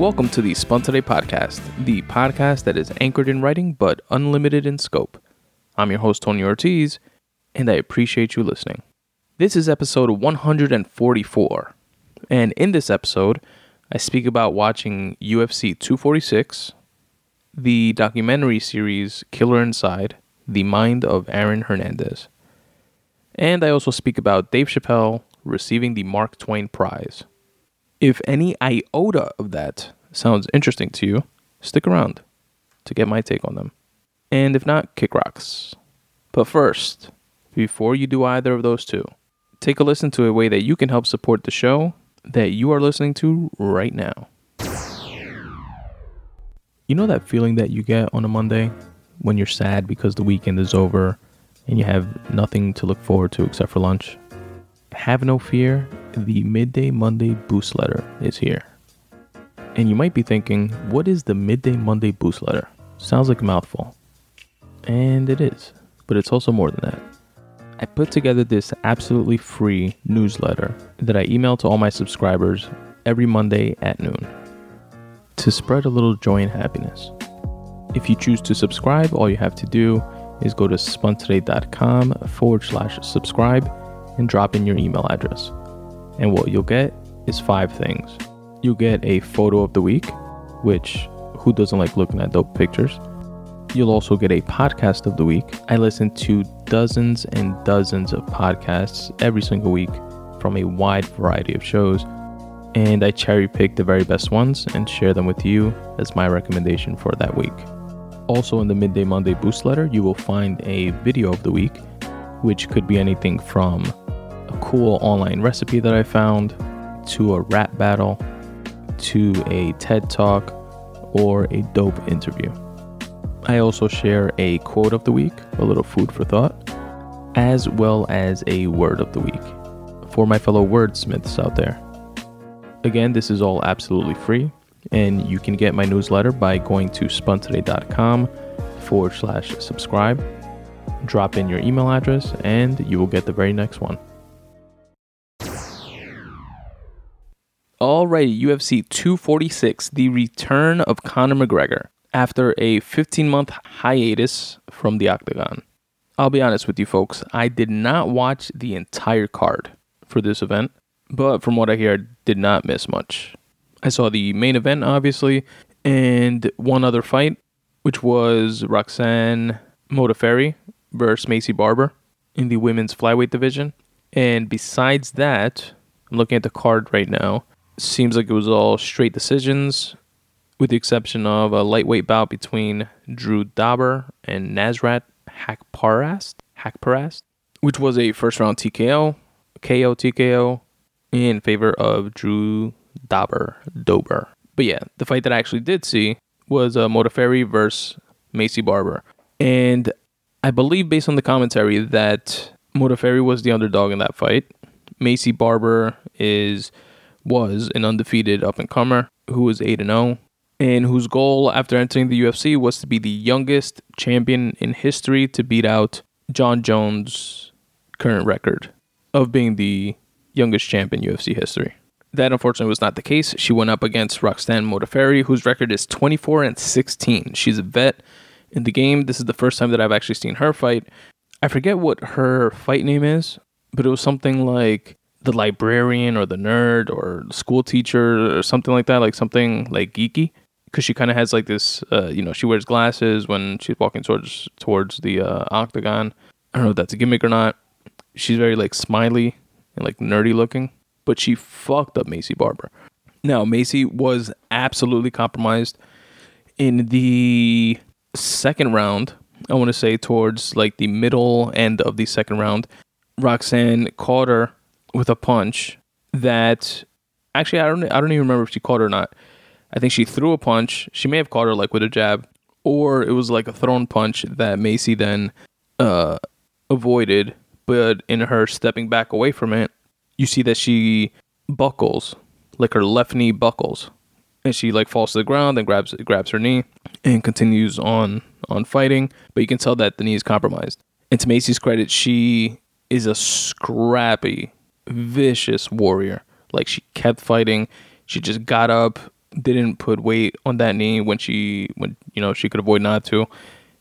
Welcome to the Spun Today podcast, the podcast that is anchored in writing but unlimited in scope. I'm your host, Tony Ortiz, and I appreciate you listening. This is episode 144, and in this episode, I speak about watching UFC 246, the documentary series Killer Inside, The Mind of Aaron Hernandez. And I also speak about Dave Chappelle receiving the Mark Twain Prize. If any iota of that sounds interesting to you, stick around to get my take on them. And if not, kick rocks. But first, before you do either of those two, take a listen to a way that you can help support the show that you are listening to right now. You know that feeling that you get on a Monday when you're sad because the weekend is over and you have nothing to look forward to except for lunch? Have no fear, the Midday Monday Boost Letter is here. And you might be thinking, what is the Midday Monday Boost Letter? Sounds like a mouthful. And it is, but it's also more than that. I put together this absolutely free newsletter that I email to all my subscribers every Monday at noon to spread a little joy and happiness. If you choose to subscribe, all you have to do is go to spuntoday.com forward slash subscribe and drop in your email address. And what you'll get is five things. You'll get a photo of the week, which who doesn't like looking at dope pictures? You'll also get a podcast of the week. I listen to dozens and dozens of podcasts every single week from a wide variety of shows, and I cherry pick the very best ones and share them with you as my recommendation for that week. Also, in the Midday Monday Boost Letter, you will find a video of the week, which could be anything from a cool online recipe that I found to a rap battle to a TED Talk or a dope interview. I also share a quote of the week, a little food for thought, as well as a word of the week for my fellow wordsmiths out there. Again, this is all absolutely free, and you can get my newsletter by going to spuntoday.com forward slash subscribe. Drop in your email address, and you will get the very next one. Alrighty, UFC 246, the return of Conor McGregor after a 15 month hiatus from the octagon. I'll be honest with you folks, I did not watch the entire card for this event, but from what I hear, I did not miss much. I saw the main event, obviously, and one other fight, which was Roxanne Modafferi versus Maycee Barber in the women's flyweight division. And besides that, I'm looking at the card right now. Seems like it was all straight decisions, with the exception of a lightweight bout between Drew Dober and Nasrat Haqparast, Haqparast, which was a first round TKO, KO TKO in favor of Drew Dober, Dober. But yeah, the fight that I actually did see was uh, Modafferi versus Maycee Barber. And I believe based on the commentary that Modafferi was the underdog in that fight. Maycee Barber is was an undefeated up and comer who was 8 0 and whose goal after entering the UFC was to be the youngest champion in history to beat out Jon Jones' current record of being the youngest champ in UFC history. That unfortunately was not the case. She went up against Roxanne Modafferi, whose record is 24 and 16. She's a vet in the game. This is the first time that I've actually seen her fight. I forget what her fight name is, but it was something like the librarian or the nerd or school teacher or something like that, like something like geeky. Because she kind of has like this, uh, you know, she wears glasses when she's walking towards towards the uh, octagon. I don't know if that's a gimmick or not. She's very like smiley and like nerdy looking, but she fucked up Maycee Barber. Now Maycee was absolutely compromised in the second round. I want to say towards like the middle end of the second round. Roxanne caught her with a punch that actually I don't I don't even remember if she caught her or not. I think she threw a punch. She may have caught her like with a jab, or it was like a thrown punch that Maycee then uh, avoided. But in her stepping back away from it, you see that she buckles, like her left knee buckles, and she like falls to the ground and grabs grabs her knee and continues on on fighting. But you can tell that the knee is compromised. And to Maycee's credit, she is a scrappy, vicious warrior. Like she kept fighting. She just got up didn't put weight on that knee when she when you know she could avoid not to,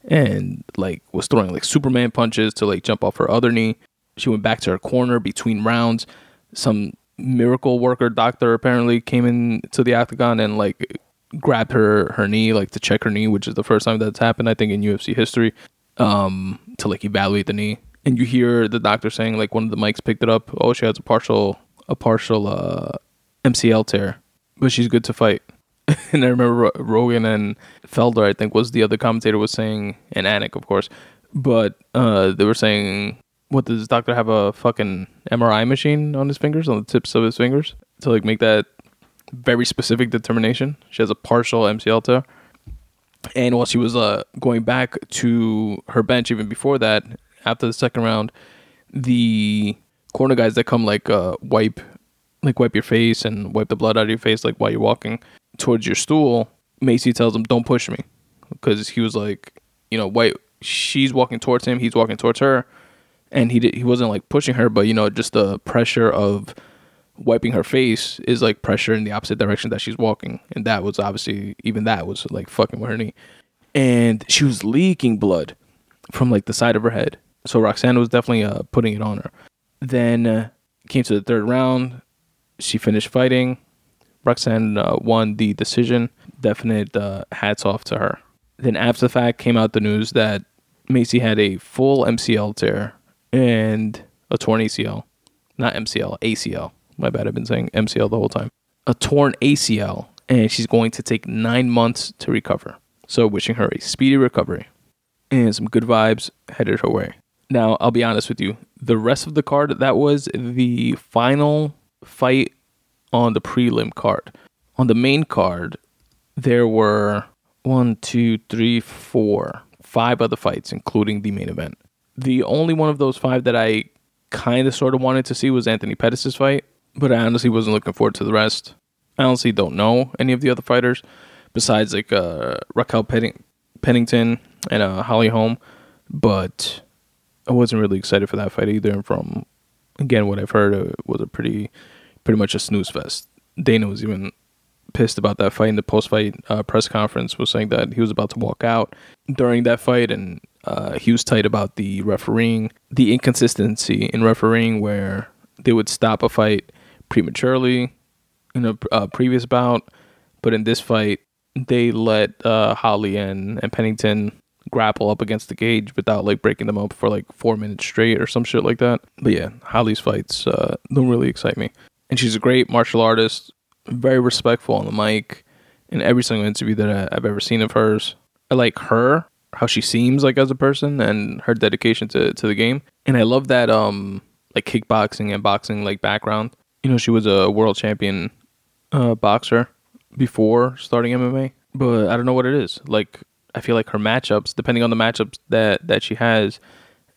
and like was throwing like Superman punches to like jump off her other knee. She went back to her corner between rounds. Some miracle worker doctor apparently came in to the octagon and like grabbed her her knee like to check her knee, which is the first time that's happened I think in UFC history. Um, to like evaluate the knee, and you hear the doctor saying like one of the mics picked it up. Oh, she has a partial a partial uh, MCL tear, but she's good to fight. and I remember Rogan and Felder, I think, was the other commentator was saying, and Anik, of course, but uh, they were saying, "What does doctor have a fucking MRI machine on his fingers, on the tips of his fingers, to like make that very specific determination?" She has a partial MCL tear. And while she was uh, going back to her bench, even before that, after the second round, the corner guys that come like uh, wipe, like wipe your face and wipe the blood out of your face, like while you're walking towards your stool. Maycee tells him, "Don't push me," because he was like, you know, white. She's walking towards him. He's walking towards her, and he did, he wasn't like pushing her, but you know, just the pressure of wiping her face is like pressure in the opposite direction that she's walking, and that was obviously even that was like fucking with her knee, and she was leaking blood from like the side of her head. So Roxanne was definitely uh, putting it on her. Then uh, came to the third round. She finished fighting. Roxanne uh, won the decision. Definite uh, hats off to her. Then after the fact came out the news that Maycee had a full MCL tear and a torn ACL. Not MCL, ACL. My bad, I've been saying MCL the whole time. A torn ACL, and she's going to take nine months to recover. So, wishing her a speedy recovery and some good vibes headed her way. Now, I'll be honest with you. The rest of the card, that was the final fight on the prelim card. On the main card, there were one, two, three, four, five other fights, including the main event. The only one of those five that I kind of sort of wanted to see was Anthony Pettis' fight, but I honestly wasn't looking forward to the rest. I honestly don't know any of the other fighters besides like uh, Raquel Penning- Pennington and uh, Holly Holm, but I wasn't really excited for that fight either. And from again, what I've heard it was a pretty, pretty much a snooze fest. Dana was even pissed about that fight in the post fight uh, press conference. Was saying that he was about to walk out during that fight, and uh, he was tight about the refereeing, the inconsistency in refereeing, where they would stop a fight prematurely in a uh, previous bout, but in this fight they let uh, Holly and, and Pennington grapple up against the cage without like breaking them up for like four minutes straight or some shit like that. But yeah, Holly's fights uh, don't really excite me. And she's a great martial artist, very respectful on the mic in every single interview that I, I've ever seen of hers. I like her, how she seems like as a person, and her dedication to, to the game. And I love that um like kickboxing and boxing like background. You know, she was a world champion uh, boxer before starting MMA, but I don't know what it is. Like I feel like her matchups, depending on the matchups that that she has,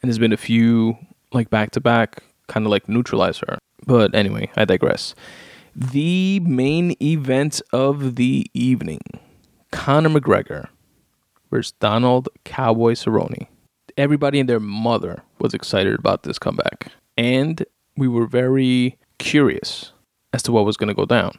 and there's been a few like back to back, kind of like neutralize her. But anyway, I digress. The main event of the evening: Conor McGregor versus Donald Cowboy Cerrone. Everybody and their mother was excited about this comeback, and we were very curious as to what was going to go down.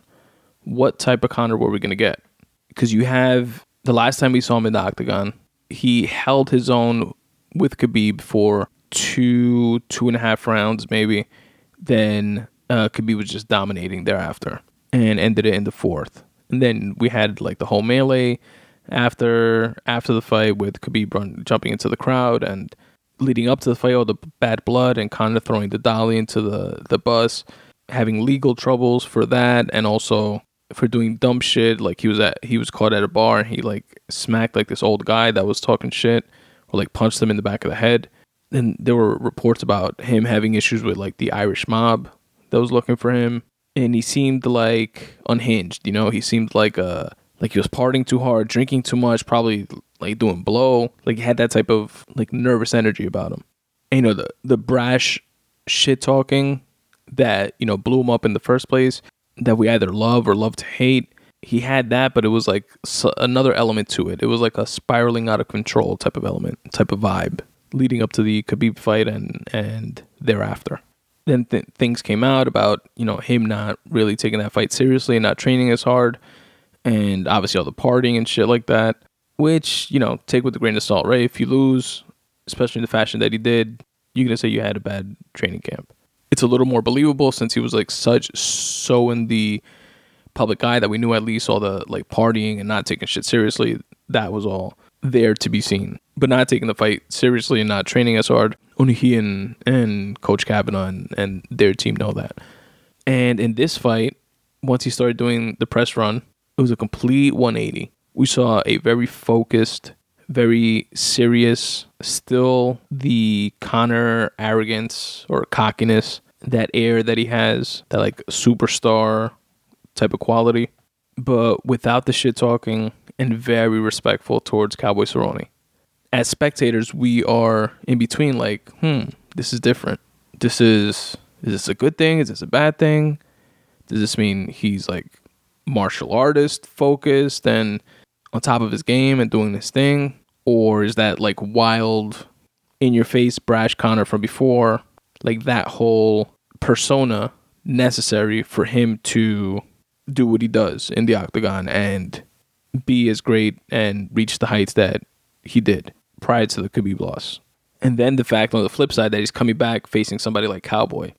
What type of Conor were we going to get? Because you have the last time we saw him in the octagon, he held his own with Khabib for two, two and a half rounds, maybe. Then uh, Khabib was just dominating thereafter and ended it in the fourth. And then we had like the whole melee after after the fight with Khabib run, jumping into the crowd and leading up to the fight, all the bad blood and kind of throwing the dolly into the the bus, having legal troubles for that, and also for doing dumb shit. Like he was at he was caught at a bar and he like smacked like this old guy that was talking shit or like punched him in the back of the head. And there were reports about him having issues with like the Irish mob that was looking for him. And he seemed like unhinged, you know, he seemed like uh like he was partying too hard, drinking too much, probably like doing blow. Like he had that type of like nervous energy about him. And, you know, the the brash shit talking that, you know, blew him up in the first place that we either love or love to hate. He had that, but it was like another element to it. It was like a spiraling out of control type of element, type of vibe, leading up to the Khabib fight and and thereafter. Then th- things came out about you know him not really taking that fight seriously, and not training as hard, and obviously all the partying and shit like that, which, you know, take with a grain of salt, right? If you lose, especially in the fashion that he did, you're to say you had a bad training camp. It's a little more believable since he was like such, so in the public eye that we knew at least all the like partying and not taking shit seriously. That was all there to be seen. But not taking the fight seriously and not training as hard. Only he and, and Coach Kavanagh and, and their team know that. And in this fight, once he started doing the press run, it was a complete 180. We saw a very focused, very serious, still the Conor arrogance or cockiness, that air that he has, that like superstar type of quality, but without the shit talking and very respectful towards Cowboy Cerrone. As spectators, we are in between like, hmm, this is different. This is is this a good thing? Is this a bad thing? Does this mean he's like martial artist focused and on top of his game and doing this thing? Or is that like wild, in your face, brash Conor from before? Like that whole persona necessary for him to do what he does in the octagon and be as great and reach the heights that he did prior to the Khabib loss. And then the fact on the flip side that he's coming back facing somebody like Cowboy.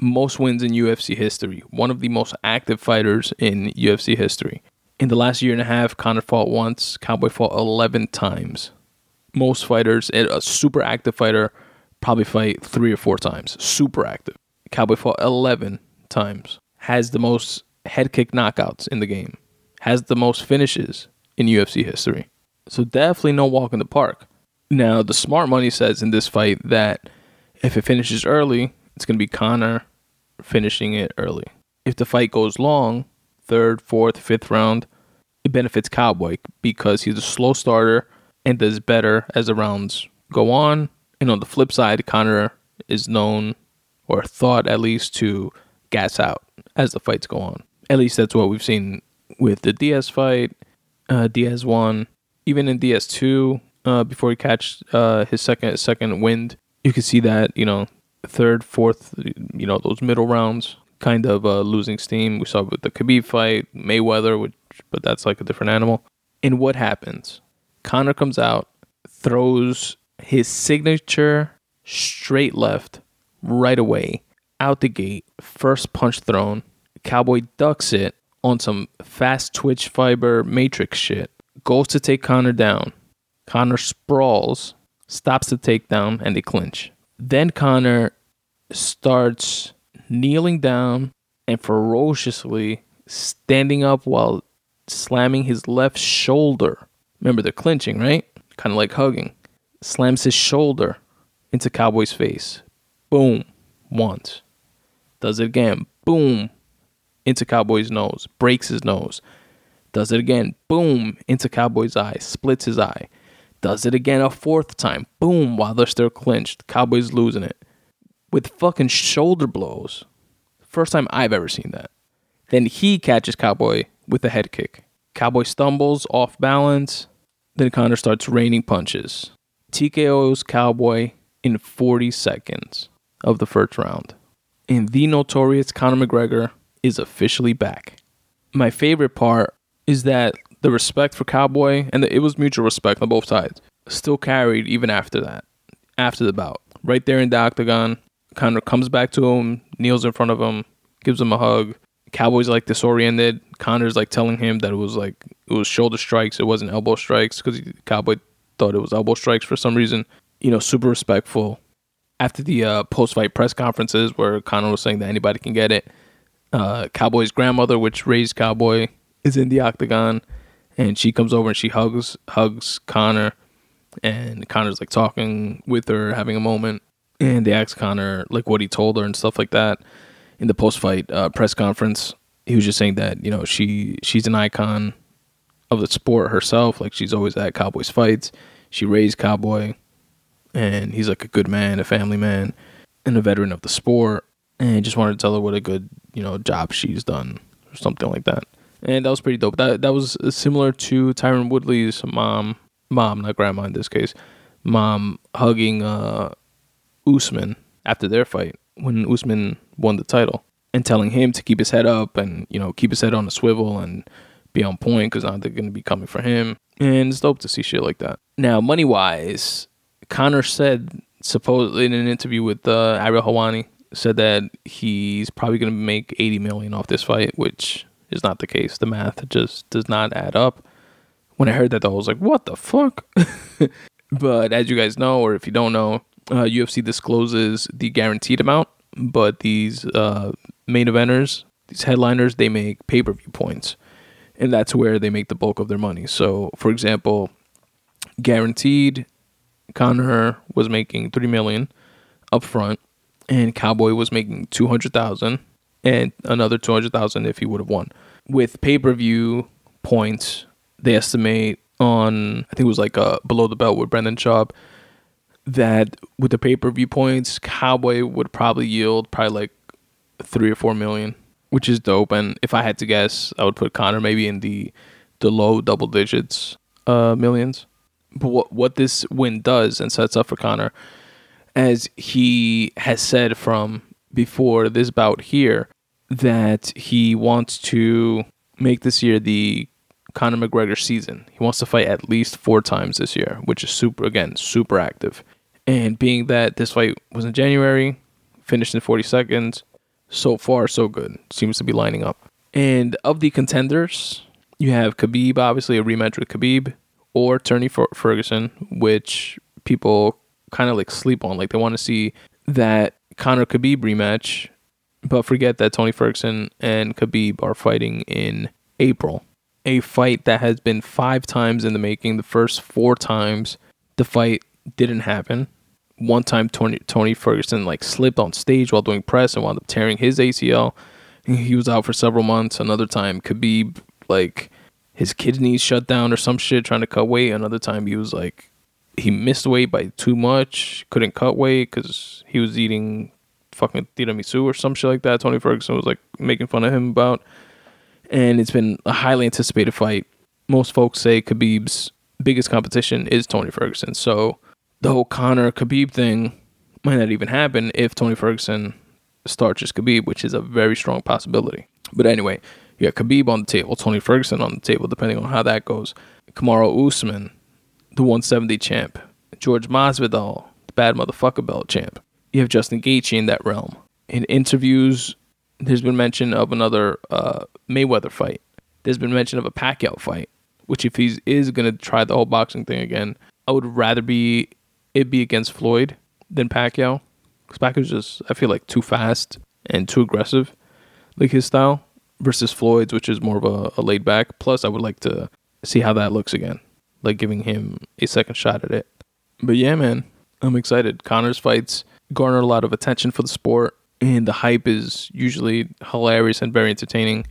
Most wins in UFC history, one of the most active fighters in UFC history. In the last year and a half, Conor fought once, Cowboy fought 11 times. Most fighters, a super active fighter, probably fight three or four times. Super active. Cowboy fought 11 times. Has the most head kick knockouts in the game, has the most finishes in UFC history. So definitely no walk in the park. Now, the smart money says in this fight that if it finishes early, it's going to be Conor finishing it early. If the fight goes long, third, fourth, fifth round, it benefits Cowboy because he's a slow starter and does better as the rounds go on. And on the flip side, Conor is known or thought at least to gas out as the fights go on. At least that's what we've seen with the Diaz fight. Uh, Diaz won. Even in Diaz two, uh, before he catch uh, his second second wind, you can see that you know third, fourth, you know those middle rounds kind of uh, losing steam. We saw with the Khabib fight, Mayweather, which but that's like a different animal. And what happens? Conor comes out, throws his signature straight left right away out the gate, first punch thrown, Cowboy ducks it on some fast twitch fiber matrix shit, goes to take Conor down. Conor sprawls, stops the takedown, and they clinch. Then Conor starts kneeling down and ferociously standing up while slamming his left shoulder. Remember, they're clinching, right? Kind of like hugging. Slams his shoulder into Cowboy's face. Boom. Once. Does it again. Boom into Cowboy's nose, breaks his nose. Does it again, boom, into Cowboy's eye, splits his eye. Does it again a fourth time, boom, while they're still clinched. Cowboy's losing it. With fucking shoulder blows. First time I've ever seen that. Then he catches Cowboy with a head kick. Cowboy stumbles off balance. Then Conor starts raining punches. TKO's Cowboy in 40 seconds of the first round. And the notorious Conor McGregor is officially back. My favorite part is that the respect for Cowboy, and it was mutual respect on both sides, still carried even after that, after the bout. Right there in the octagon, Conor comes back to him, kneels in front of him, gives him a hug. Cowboy's like disoriented. Conor's like telling him that it was like it was shoulder strikes, it wasn't elbow strikes because Cowboy thought it was elbow strikes for some reason. You know, super respectful. After the uh, post-fight press conferences where Conor was saying that anybody can get it, uh, Cowboy's grandmother, which raised Cowboy, is in the octagon, and she comes over and she hugs hugs Conor, and Conor's like talking with her, having a moment, and they ask Conor like what he told her and stuff like that. In the post fight uh, press conference, he was just saying that you know she she's an icon of the sport herself. Like she's always at Cowboys fights. She raised Cowboy, and he's like a good man, a family man, and a veteran of the sport and just wanted to tell her what a good you know job she's done or something like that. And that was pretty dope. That that was similar to Tyron Woodley's mom, mom, not grandma in this case, mom hugging uh, Usman after their fight when Usman won the title and telling him to keep his head up and you know keep his head on a swivel and be on point because now they're going to be coming for him. And it's dope to see shit like that. Now, money wise, Conor said supposedly in an interview with uh, Ariel Helwani said that he's probably going to make 80 million off this fight, which is not the case. The math just does not add up. When I heard that, though, I was like, what the fuck? but as you guys know, or if you don't know, uh, UFC discloses the guaranteed amount, but these uh, main eventers, these headliners, they make pay per view points. And that's where they make the bulk of their money. So, for example, guaranteed, Conor was making three million up front, and Cowboy was making two hundred thousand, and another two hundred thousand if he would have won. With pay per view points, they estimate on I think it was like uh, below the belt with Brendan Schaub that with the pay per view points, Cowboy would probably yield probably like three or four million, which is dope. And if I had to guess, I would put Conor maybe in the the low double digits uh, millions. But what what this win does and sets up for Conor, as he has said from before this bout here, that he wants to make this year the Conor McGregor season. He wants to fight at least four times this year, which is super again super active. And being that this fight was in January, finished in 40 seconds, so far so good. Seems to be lining up. And of the contenders, you have Khabib, obviously a rematch with Khabib, or Tony Ferguson, which people kind of like sleep on. Like they want to see that Conor Khabib rematch, but forget that Tony Ferguson and Khabib are fighting in April. A fight that has been five times in the making. The first four times the fight didn't happen. One time, Tony, Tony Ferguson like slipped on stage while doing press and wound up tearing his ACL. He was out for several months. Another time, Khabib like his kidneys shut down or some shit trying to cut weight. Another time, he was like he missed weight by too much, couldn't cut weight because he was eating fucking tiramisu or some shit like that. Tony Ferguson was like making fun of him about, and it's been a highly anticipated fight. Most folks say Khabib's biggest competition is Tony Ferguson, so the whole Conor Khabib thing might not even happen if Tony Ferguson starches Khabib, which is a very strong possibility. But anyway, you got Khabib on the table, Tony Ferguson on the table, depending on how that goes. Kamaru Usman, the 170 champ. George Masvidal, the bad motherfucker belt champ. You have Justin Gaethje in that realm. In interviews, there's been mention of another uh, Mayweather fight. There's been mention of a Pacquiao fight, which if he is going to try the whole boxing thing again, I would rather be it be against Floyd than Pacquiao. Because Pacquiao's just, I feel like, too fast and too aggressive, like his style, versus Floyd's, which is more of a, a laid back. Plus, I would like to see how that looks again, like giving him a second shot at it. But yeah, man, I'm excited. Conor's fights garner a lot of attention for the sport, and the hype is usually hilarious and very entertaining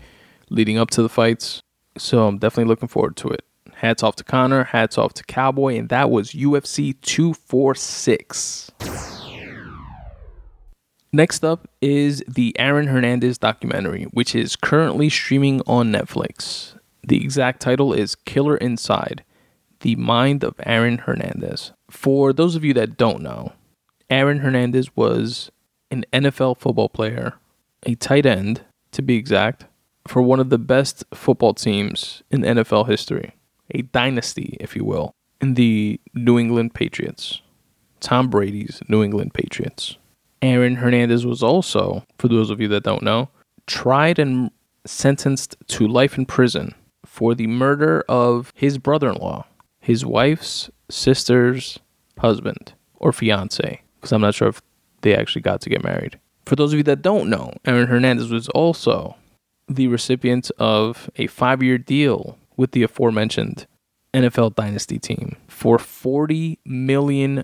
leading up to the fights. So I'm definitely looking forward to it. Hats off to Conor, hats off to Cowboy, and that was UFC 246. Next up is the Aaron Hernandez documentary, which is currently streaming on Netflix. The exact title is Killer Inside The Mind of Aaron Hernandez. For those of you that don't know, Aaron Hernandez was an NFL football player, a tight end to be exact, for one of the best football teams in NFL history a dynasty, if you will, in the New England Patriots. Tom Brady's New England Patriots. Aaron Hernandez was also, for those of you that don't know, tried and sentenced to life in prison for the murder of his brother in law, his wife's sister's husband or fiance, because I'm not sure if they actually got to get married. For those of you that don't know, Aaron Hernandez was also the recipient of a five year deal with the aforementioned NFL Dynasty team for $40 million.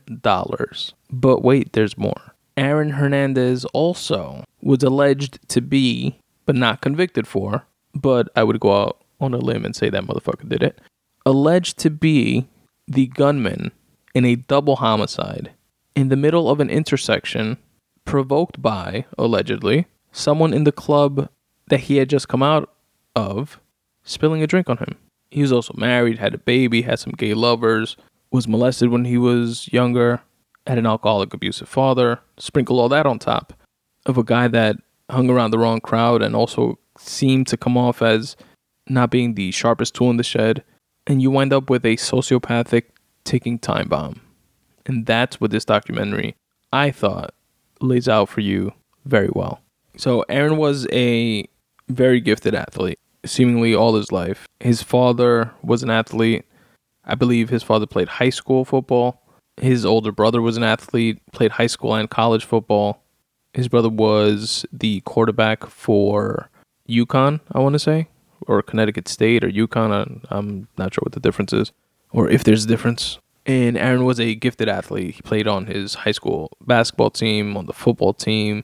But wait, there's more. Aaron Hernandez also was alleged to be, but not convicted for, but I would go out on a limb and say that motherfucker did it, alleged to be the gunman in a double homicide in the middle of an intersection provoked by, allegedly, someone in the club that he had just come out of spilling a drink on him. He was also married, had a baby, had some gay lovers, was molested when he was younger, had an alcoholic, abusive father. Sprinkle all that on top of a guy that hung around the wrong crowd and also seemed to come off as not being the sharpest tool in the shed, and you wind up with a sociopathic ticking time bomb. And that's what this documentary, I thought, lays out for you very well. So, Aaron was a very gifted athlete, seemingly all his life. His father was an athlete. I believe his father played high school football. His older brother was an athlete, played high school and college football. His brother was the quarterback for UConn, I want to say, or Connecticut State or UConn. I'm not sure what the difference is, or if there's a difference. And Aaron was a gifted athlete. He played on his high school basketball team, on the football team,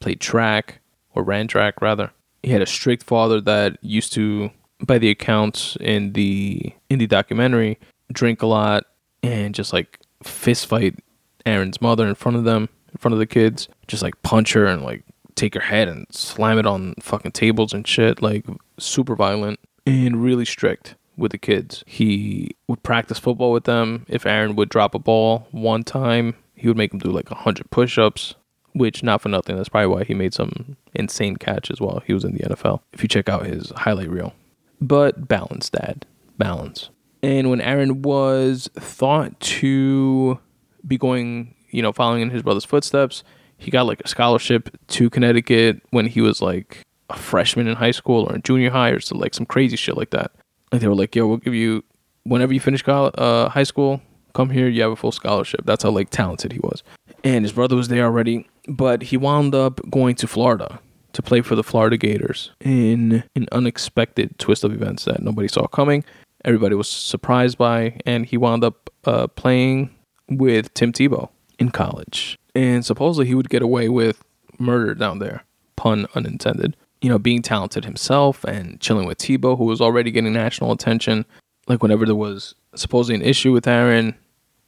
played track, or ran track rather. He had a strict father that used to, by the accounts in the in the documentary, drink a lot and just like fist fight Aaron's mother in front of them, in front of the kids, just like punch her and like take her head and slam it on fucking tables and shit, like super violent and really strict with the kids. He would practice football with them. If Aaron would drop a ball one time, he would make them do like 100 push ups, which, not for nothing, that's probably why he made some insane catches while he was in the NFL. If you check out his highlight reel. But balance, dad. Balance. And when Aaron was thought to be going, you know, following in his brother's footsteps, he got like a scholarship to Connecticut when he was like a freshman in high school or in junior high or so like some crazy shit like that. Like they were like, "Yo, we'll give you whenever you finish college, uh, high school, come here, you have a full scholarship." That's how like talented he was. And his brother was there already, but he wound up going to Florida to play for the Florida Gators in an unexpected twist of events that nobody saw coming. Everybody was surprised by, and he wound up uh, playing with Tim Tebow in college. And supposedly he would get away with murder down there, pun unintended. You know, being talented himself and chilling with Tebow, who was already getting national attention. Like whenever there was supposedly an issue with Aaron,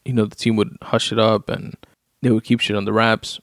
you know, the team would hush it up and they would keep shit on the wraps.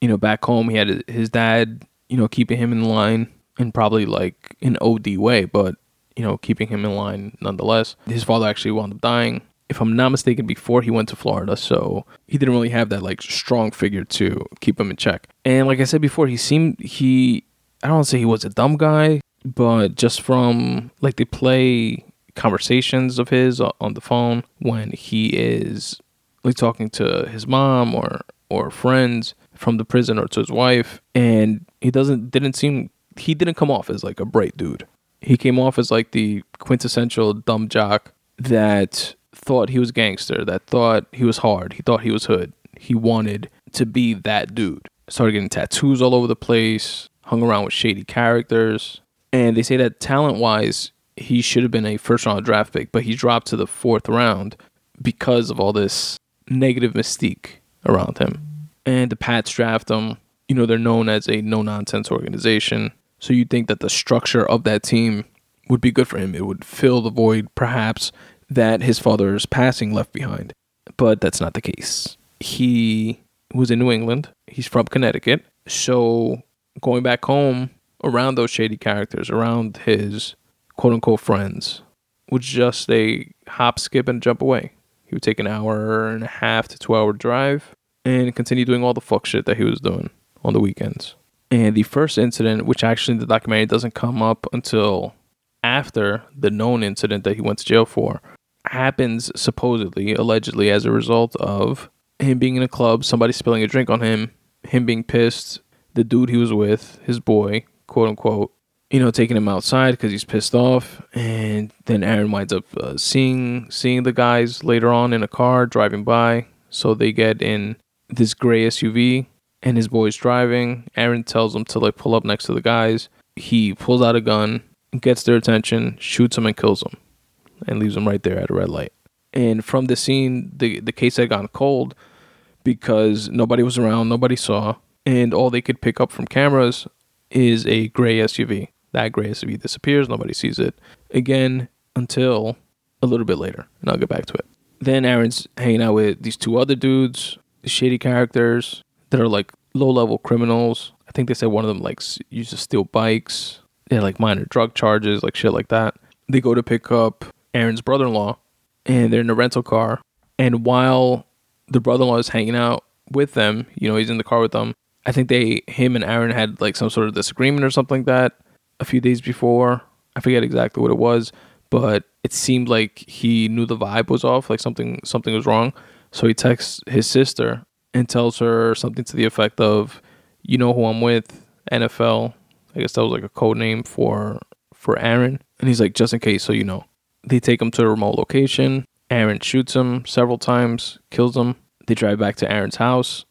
You know, back home he had his dad, you know, keeping him in line in probably like an OD way, but you know, keeping him in line nonetheless. His father actually wound up dying if I'm not mistaken, before he went to Florida. So he didn't really have that like strong figure to keep him in check. And like I said before, he seemed he I don't say he was a dumb guy, but just from like they play conversations of his on the phone when he is like talking to his mom or or friends from the prison or to his wife and he doesn't didn't seem he didn't come off as like a bright dude he came off as like the quintessential dumb jock that thought he was gangster, that thought he was hard, he thought he was hood. He wanted to be that dude. Started getting tattoos all over the place, hung around with shady characters. And they say that talent wise, he should have been a first round draft pick, but he dropped to the fourth round because of all this negative mystique around him. And the Pats draft him. You know, they're known as a no nonsense organization. So you'd think that the structure of that team would be good for him. It would fill the void, perhaps, that his father's passing left behind. But that's not the case. He was in New England. He's from Connecticut. So going back home around those shady characters, around his quote unquote friends, was just a hop, skip, and jump away. He would take an hour and a half to two hour drive and continue doing all the fuck shit that he was doing on the weekends. And the first incident, which actually in the documentary doesn't come up until after the known incident that he went to jail for, happens supposedly, allegedly, as a result of him being in a club, somebody spilling a drink on him, him being pissed, the dude he was with, his boy, quote unquote, you know, taking him outside because he's pissed off, and then Aaron winds up uh, seeing seeing the guys later on in a car driving by, so they get in this gray SUV, and his boy's driving. Aaron tells him to like pull up next to the guys. He pulls out a gun, gets their attention, shoots him, and kills them and leaves him right there at a red light. And from the scene, the the case had gone cold because nobody was around, nobody saw, and all they could pick up from cameras is a gray SUV. That gray SUV disappears, nobody sees it again until a little bit later, and I'll get back to it. Then Aaron's hanging out with these two other dudes, shady characters that are like low level criminals. I think they said one of them like used to steal bikes. They had like minor drug charges, like shit like that. They go to pick up Aaron's brother in law, and they're in a rental car. And while the brother in law is hanging out with them, you know, he's in the car with them. I think they, him and Aaron had like some sort of disagreement or something like that a few days before. I forget exactly what it was, but it seemed like he knew the vibe was off, like something something was wrong. So he texts his sister and tells her something to the effect of, "You know who I'm with, NFL." I guess that was like a code name for for Aaron. And he's like, "Just in case, so you know." They take him to a remote location. Aaron shoots him several times, kills him. They drive back to Aaron's house.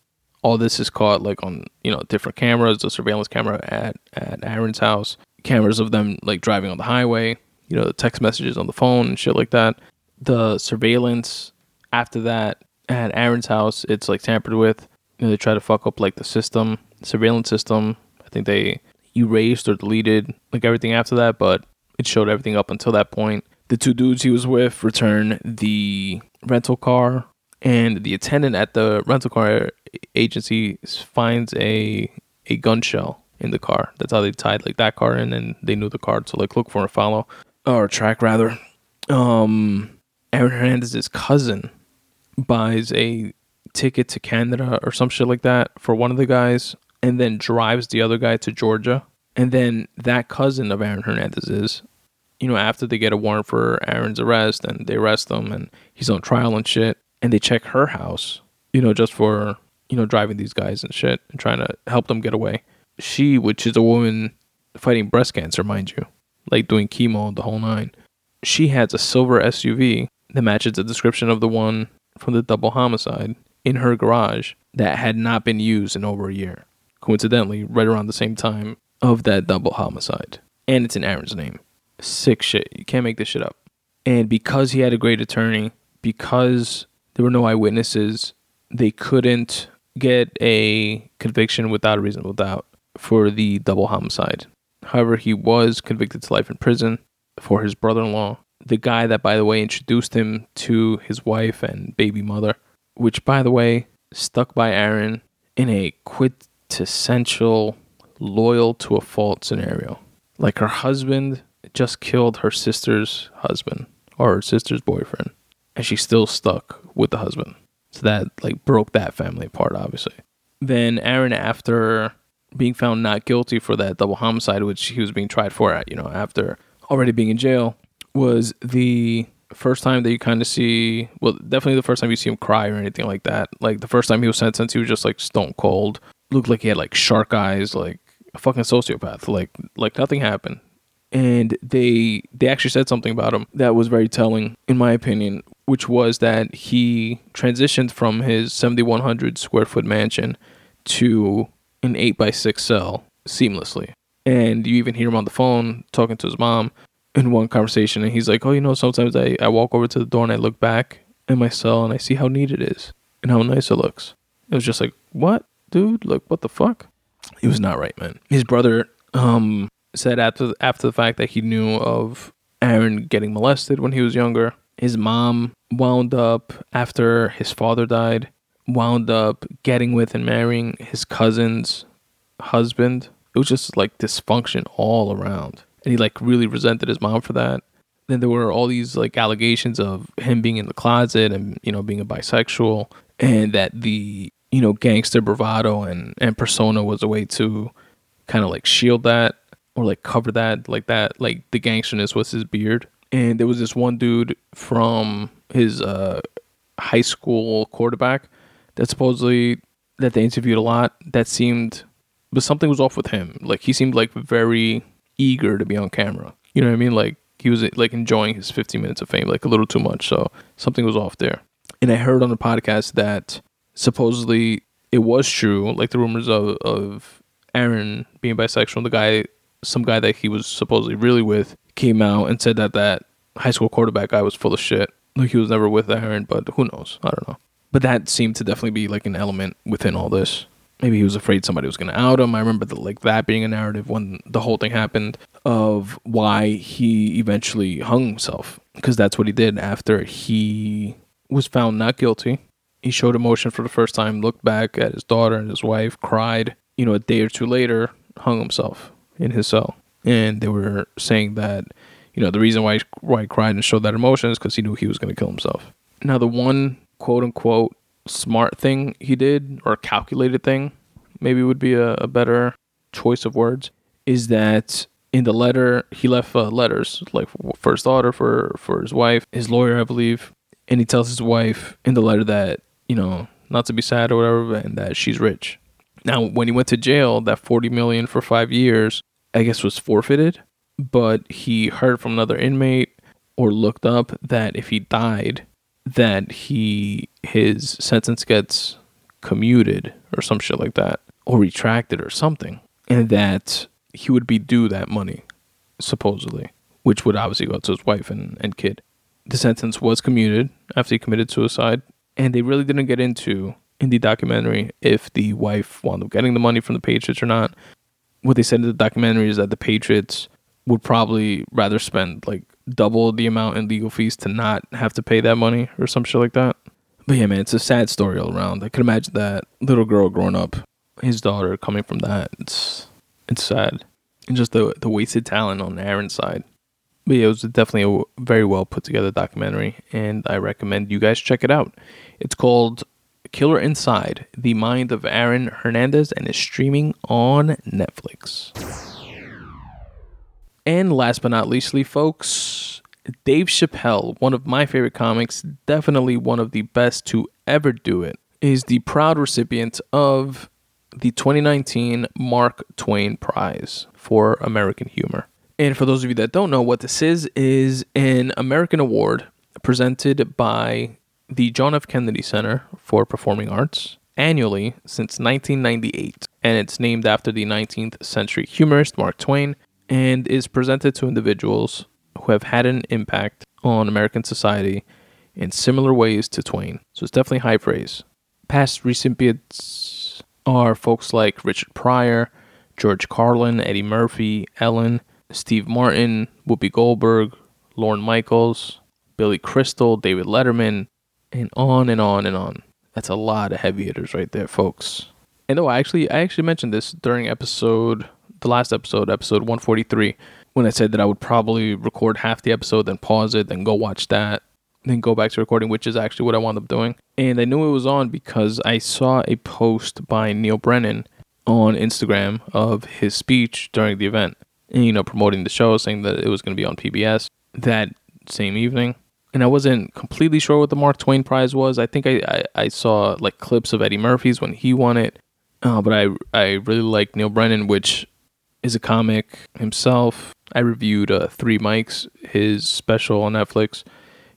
All this is caught like on you know different cameras, the surveillance camera at at Aaron's house, cameras of them like driving on the highway, you know the text messages on the phone and shit like that. The surveillance after that at Aaron's house, it's like tampered with. Know, they try to fuck up like the system, surveillance system. I think they erased or deleted like everything after that, but it showed everything up until that point. The two dudes he was with return the rental car, and the attendant at the rental car agency finds a a gun shell in the car. That's how they tied like that car in, and they knew the car to like look for and follow or track rather. Um, Aaron Hernandez's cousin buys a ticket to Canada or some shit like that for one of the guys, and then drives the other guy to Georgia. And then that cousin of Aaron Hernandez's you know, after they get a warrant for Aaron's arrest and they arrest him and he's on trial and shit, and they check her house, you know, just for, you know, driving these guys and shit and trying to help them get away. She, which is a woman fighting breast cancer, mind you, like doing chemo the whole nine, she has a silver SUV that matches the description of the one from the double homicide in her garage that had not been used in over a year. Coincidentally, right around the same time of that double homicide. And it's in Aaron's name sick shit. You can't make this shit up. And because he had a great attorney, because there were no eyewitnesses, they couldn't get a conviction without a reasonable doubt for the double homicide. However, he was convicted to life in prison for his brother in law, the guy that, by the way, introduced him to his wife and baby mother, which, by the way, stuck by Aaron in a quintessential loyal to a fault scenario. Like her husband just killed her sister's husband or her sister's boyfriend, and she's still stuck with the husband. So that like broke that family apart, obviously. Then Aaron, after being found not guilty for that double homicide, which he was being tried for, at you know, after already being in jail, was the first time that you kind of see, well, definitely the first time you see him cry or anything like that. Like the first time he was sentenced, he was just like stone cold, looked like he had like shark eyes, like a fucking sociopath. Like like nothing happened and they they actually said something about him that was very telling in my opinion which was that he transitioned from his 7100 square foot mansion to an 8 by 6 cell seamlessly and you even hear him on the phone talking to his mom in one conversation and he's like oh you know sometimes i, I walk over to the door and i look back in my cell and i see how neat it is and how nice it looks it was just like what dude like what the fuck he was not right man his brother um said after after the fact that he knew of Aaron getting molested when he was younger. His mom wound up after his father died, wound up getting with and marrying his cousin's husband. It was just like dysfunction all around. And he like really resented his mom for that. Then there were all these like allegations of him being in the closet and you know being a bisexual and that the you know gangster bravado and and persona was a way to kind of like shield that or like cover that like that like the gangsterness was his beard and there was this one dude from his uh, high school quarterback that supposedly that they interviewed a lot that seemed but something was off with him like he seemed like very eager to be on camera you know what i mean like he was like enjoying his 15 minutes of fame like a little too much so something was off there and i heard on the podcast that supposedly it was true like the rumors of, of aaron being bisexual the guy some guy that he was supposedly really with came out and said that that high school quarterback guy was full of shit. Like he was never with Aaron, but who knows? I don't know. But that seemed to definitely be like an element within all this. Maybe he was afraid somebody was going to out him. I remember the, like that being a narrative when the whole thing happened of why he eventually hung himself because that's what he did after he was found not guilty. He showed emotion for the first time, looked back at his daughter and his wife, cried. You know, a day or two later, hung himself in his cell, and they were saying that you know the reason why he, why he cried and showed that emotion is because he knew he was going to kill himself. Now, the one quote unquote smart thing he did or calculated thing, maybe would be a, a better choice of words, is that in the letter he left uh, letters like his daughter for for his wife his lawyer i believe and he tells his wife in the letter that you know not to be sad or whatever and that she's rich. Now when he went to jail that 40 million for five years i guess was forfeited but he heard from another inmate or looked up that if he died that he his sentence gets commuted or some shit like that or retracted or something and that he would be due that money supposedly which would obviously go to his wife and, and kid. The sentence was commuted after he committed suicide and they really didn't get into in the documentary if the wife wound up getting the money from the patriots or not. What they said in the documentary is that the patriots would probably rather spend like double the amount in legal fees to not have to pay that money or some shit like that. But yeah, man, it's a sad story all around. I could imagine that little girl growing up, his daughter coming from that. It's it's sad, and just the the wasted talent on Aaron's side. But yeah, it was definitely a very well put together documentary, and I recommend you guys check it out. It's called Killer Inside: The Mind of Aaron Hernandez, and is streaming on Netflix. And last but not leastly, folks, Dave Chappelle, one of my favorite comics, definitely one of the best to ever do it, is the proud recipient of the 2019 Mark Twain Prize for American Humor. And for those of you that don't know what this is, is an American award presented by the John F. Kennedy Center for Performing Arts annually since 1998. And it's named after the 19th century humorist Mark Twain, and is presented to individuals who have had an impact on American society in similar ways to Twain. So it's definitely high praise. Past recipients are folks like Richard Pryor, George Carlin, Eddie Murphy, Ellen, Steve Martin, Whoopi Goldberg, Lorne Michaels, Billy Crystal, David Letterman, and on and on and on. That's a lot of heavy hitters right there, folks. And oh, I actually I actually mentioned this during episode the last episode, episode 143, when I said that I would probably record half the episode, then pause it, then go watch that, then go back to recording, which is actually what I wound up doing. And I knew it was on because I saw a post by Neal Brennan on Instagram of his speech during the event, and, you know, promoting the show, saying that it was going to be on PBS that same evening. And I wasn't completely sure what the Mark Twain Prize was. I think I, I, I saw like clips of Eddie Murphy's when he won it. Uh, but I I really like Neal Brennan, which is a comic himself. I reviewed uh, Three Mics, his special on Netflix,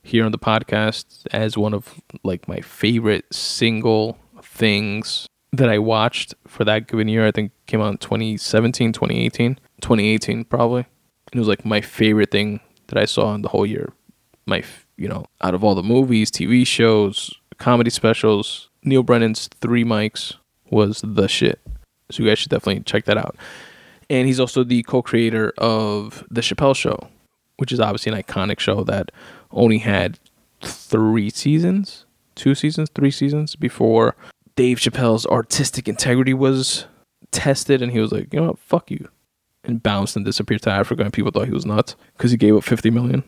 here on the podcast as one of like my favorite single things that I watched for that given year. I think came out in 2017, 2018, 2018 probably. It was like my favorite thing that I saw in the whole year. My, you know, out of all the movies, TV shows, comedy specials, Neal Brennan's Three Mics was the shit. So you guys should definitely check that out and he's also the co-creator of the Chappelle Show, which is obviously an iconic show that only had three seasons, two seasons, three seasons before Dave Chappelle's artistic integrity was tested, and he was like, you know what, fuck you, and bounced and disappeared to Africa, and people thought he was nuts because he gave up fifty million,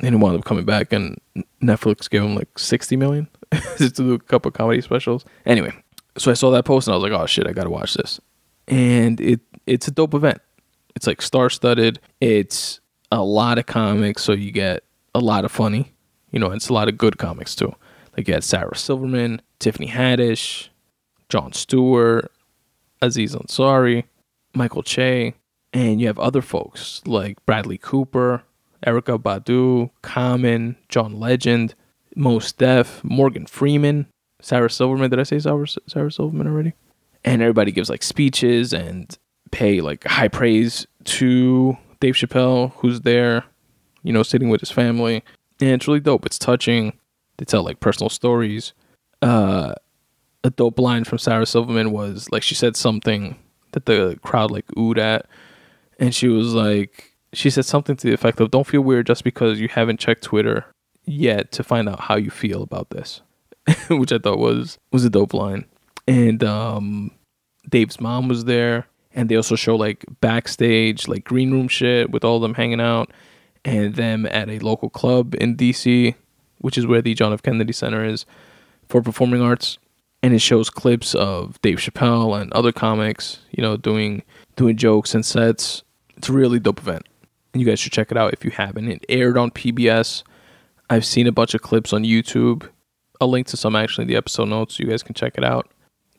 and he wound up coming back, and Netflix gave him like sixty million to do a couple comedy specials. Anyway, so I saw that post, and I was like, oh shit, I gotta watch this, and it it's a dope event. It's like star studded. It's a lot of comics, so you get a lot of funny. You know, it's a lot of good comics too. Like you had Sarah Silverman, Tiffany Haddish, Jon Stewart, Aziz Ansari, Michael Che, and you have other folks like Bradley Cooper, Erykah Badu, Common, John Legend, Mos Def, Morgan Freeman, Sarah Silverman. Did I say Sarah, Sarah Silverman already? And everybody gives like speeches and pay like high praise to Dave Chappelle, who's there, you know, sitting with his family. And it's really dope. It's touching. They tell like personal stories. Uh, a dope line from Sarah Silverman was like she said something that the crowd like oohed at, and she was like, she said something to the effect of, "Don't feel weird just because you haven't checked Twitter yet to find out how you feel about this," which I thought was was a dope line. And um, Dave's mom was there and they also show like backstage like green room shit with all of them hanging out and them at a local club in DC which is where the John F Kennedy Center is for performing arts and it shows clips of Dave Chappelle and other comics you know doing doing jokes and sets It's a really dope event. And you guys should check it out if you haven't. It aired on PBS. I've seen a bunch of clips on YouTube. A link to some actually in the episode notes. So you guys can check it out.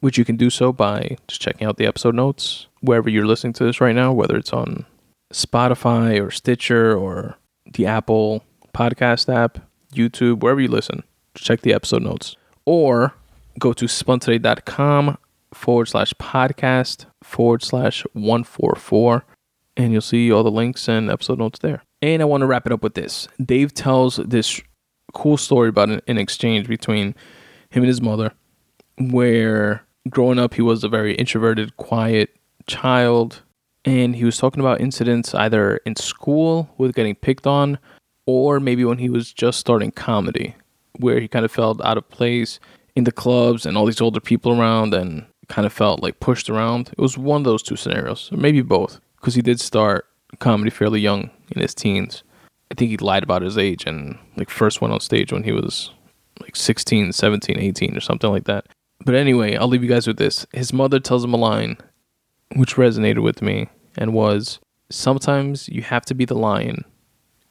Which you can do so by just checking out the episode notes wherever you're listening to this right now, whether it's on Spotify or Stitcher or the Apple podcast app, YouTube, wherever you listen. Check the episode notes. Or go to spuntoday.com forward slash podcast forward slash 144 and you'll see all the links and episode notes there. And I want to wrap it up with this. Dave tells this cool story about an, an exchange between him and his mother, where growing up he was a very introverted, quiet child, and he was talking about incidents either in school with getting picked on, or maybe when he was just starting comedy, where he kind of felt out of place in the clubs and all these older people around and kind of felt like pushed around. It was one of those two scenarios, or maybe both, because he did start comedy fairly young in his teens. I think he lied about his age and like first went on stage when he was like 16, 17, 18 or something like that. But anyway, I'll leave you guys with this. His mother tells him a line which resonated with me and was sometimes you have to be the lion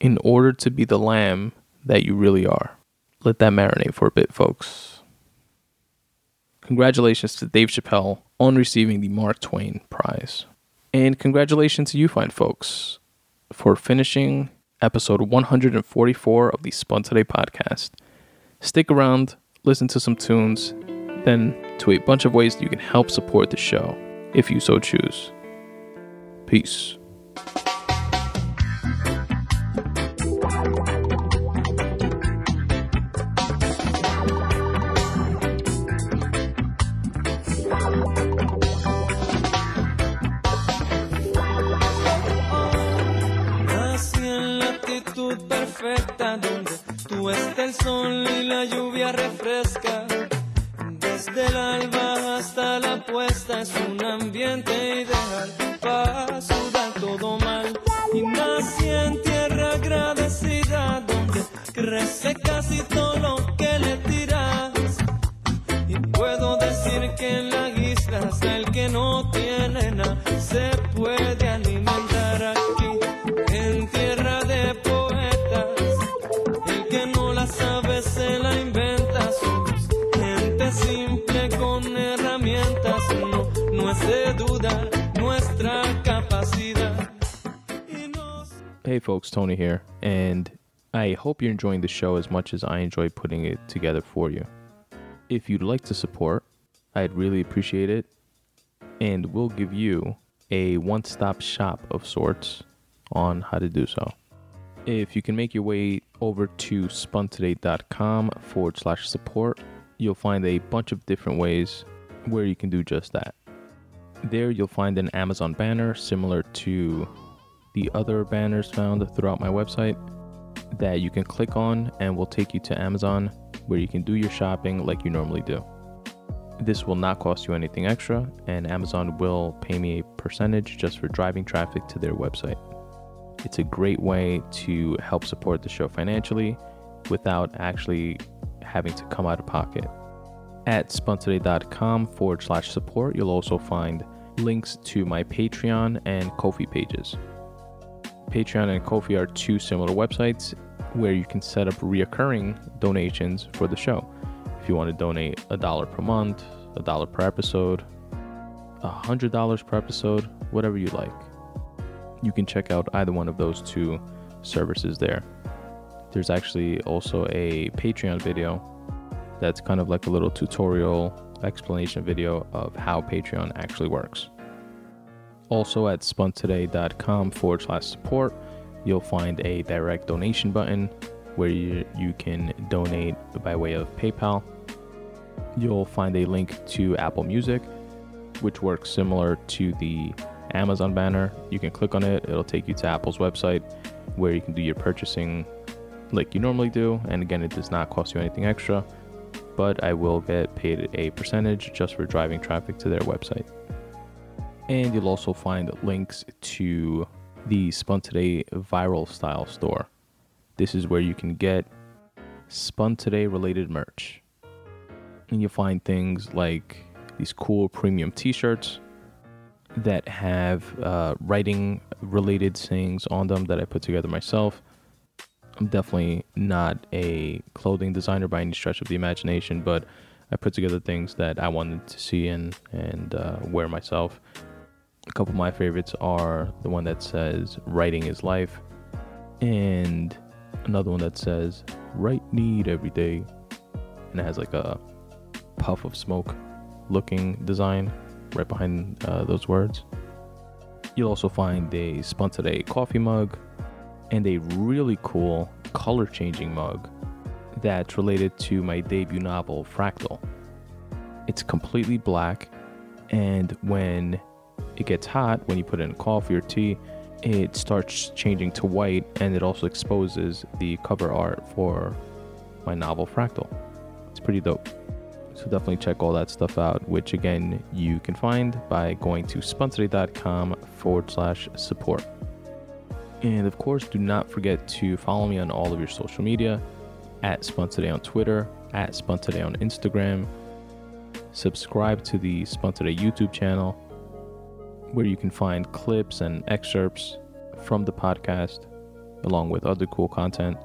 in order to be the lamb that you really are. Let that marinate for a bit, folks. Congratulations to Dave Chappelle on receiving the Mark Twain Prize. And congratulations to you, fine folks, for finishing episode 144 of the Spun Today podcast. Stick around, listen to some tunes, then to a bunch of ways that you can help support the show if you so choose. Peace. Perfecta donde tú está el sol y la lluvia refresca. Desde el alba hasta la puesta es un ambiente ideal para sudar todo mal. Y nací en tierra agradecida donde crece casi todo lo que le tiras. Y puedo decir que en la isla hasta el que no tiene nada se puede alimentar Hey folks, Tony here, and I hope you're enjoying the show as much as I enjoy putting it together for you. If you'd like to support, I'd really appreciate it, and we'll give you a one stop shop of sorts on how to do so. If you can make your way over to spuntoday.com forward slash support, you'll find a bunch of different ways where you can do just that. There, you'll find an Amazon banner similar to the other banners found throughout my website that you can click on and will take you to Amazon where you can do your shopping like you normally do. This will not cost you anything extra, and Amazon will pay me a percentage just for driving traffic to their website. It's a great way to help support the show financially without actually having to come out of pocket. At spuntoday.com forward slash support, you'll also find links to my Patreon and Ko-fi pages. Patreon and Ko-fi are two similar websites where you can set up reoccurring donations for the show. If you want to donate a dollar per month, a dollar per episode, a hundred dollars per episode, whatever you like, you can check out either one of those two services there. There's actually also a Patreon video that's kind of like a little tutorial explanation video of how Patreon actually works. Also at spuntoday.com forward slash support, you'll find a direct donation button where you, you can donate by way of PayPal. You'll find a link to Apple Music, which works similar to the Amazon banner. You can click on it, it'll take you to Apple's website where you can do your purchasing like you normally do. And again, it does not cost you anything extra, but I will get paid a percentage just for driving traffic to their website. And you'll also find links to the Spun Today viral style store. This is where you can get Spun Today related merch. And you'll find things like these cool premium t shirts that have uh, writing related sayings on them that I put together myself. I'm definitely not a clothing designer by any stretch of the imagination, but I put together things that I wanted to see and and uh, wear myself. A couple of my favorites are the one that says "Writing is life," and another one that says "Write need every day," and it has like a puff of smoke looking design right behind uh, those words. You'll also find a sponsored Today coffee mug and a really cool color changing mug that's related to my debut novel, Fractal. It's completely black, and when it gets hot, when you put it in coffee or tea, it starts changing to white and it also exposes the cover art for my novel, Fractal. It's pretty dope. So definitely check all that stuff out, which again, you can find by going to spuntoday.com forward slash support. And of course, do not forget to follow me on all of your social media at Today on Twitter, at Today on Instagram. Subscribe to the Today YouTube channel, where you can find clips and excerpts from the podcast, along with other cool content.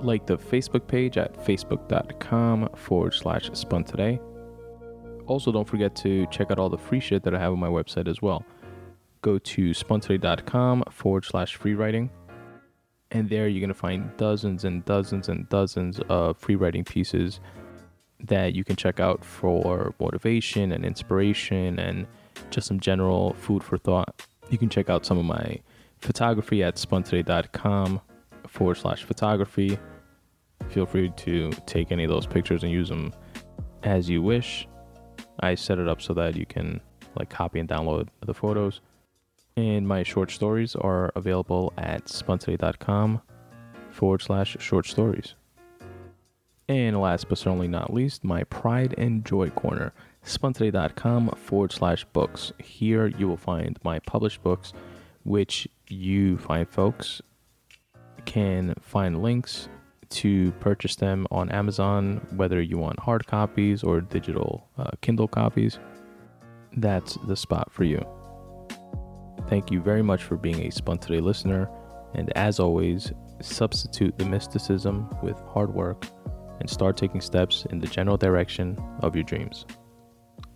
Like the Facebook page at facebook.com forward slash spun today. Also, don't forget to check out all the free shit that I have on my website as well. Go to spuntoday.com forward slash free writing and there you're going to find dozens and dozens and dozens of free writing pieces that you can check out for motivation and inspiration and just some general food for thought. You can check out some of my photography at spuntoday.com forward slash photography. Feel free to take any of those pictures and use them as you wish. I set it up so that you can like copy and download the photos. And my short stories are available at spuntoday.com forward slash short stories. And last but certainly not least, my Pride and Joy Corner, spuntoday.com forward slash books. Here you will find my published books, which you find folks can find links to purchase them on Amazon, whether you want hard copies or digital uh, Kindle copies. That's the spot for you. Thank you very much for being a Spun Today listener. And as always, substitute the mysticism with hard work and start taking steps in the general direction of your dreams.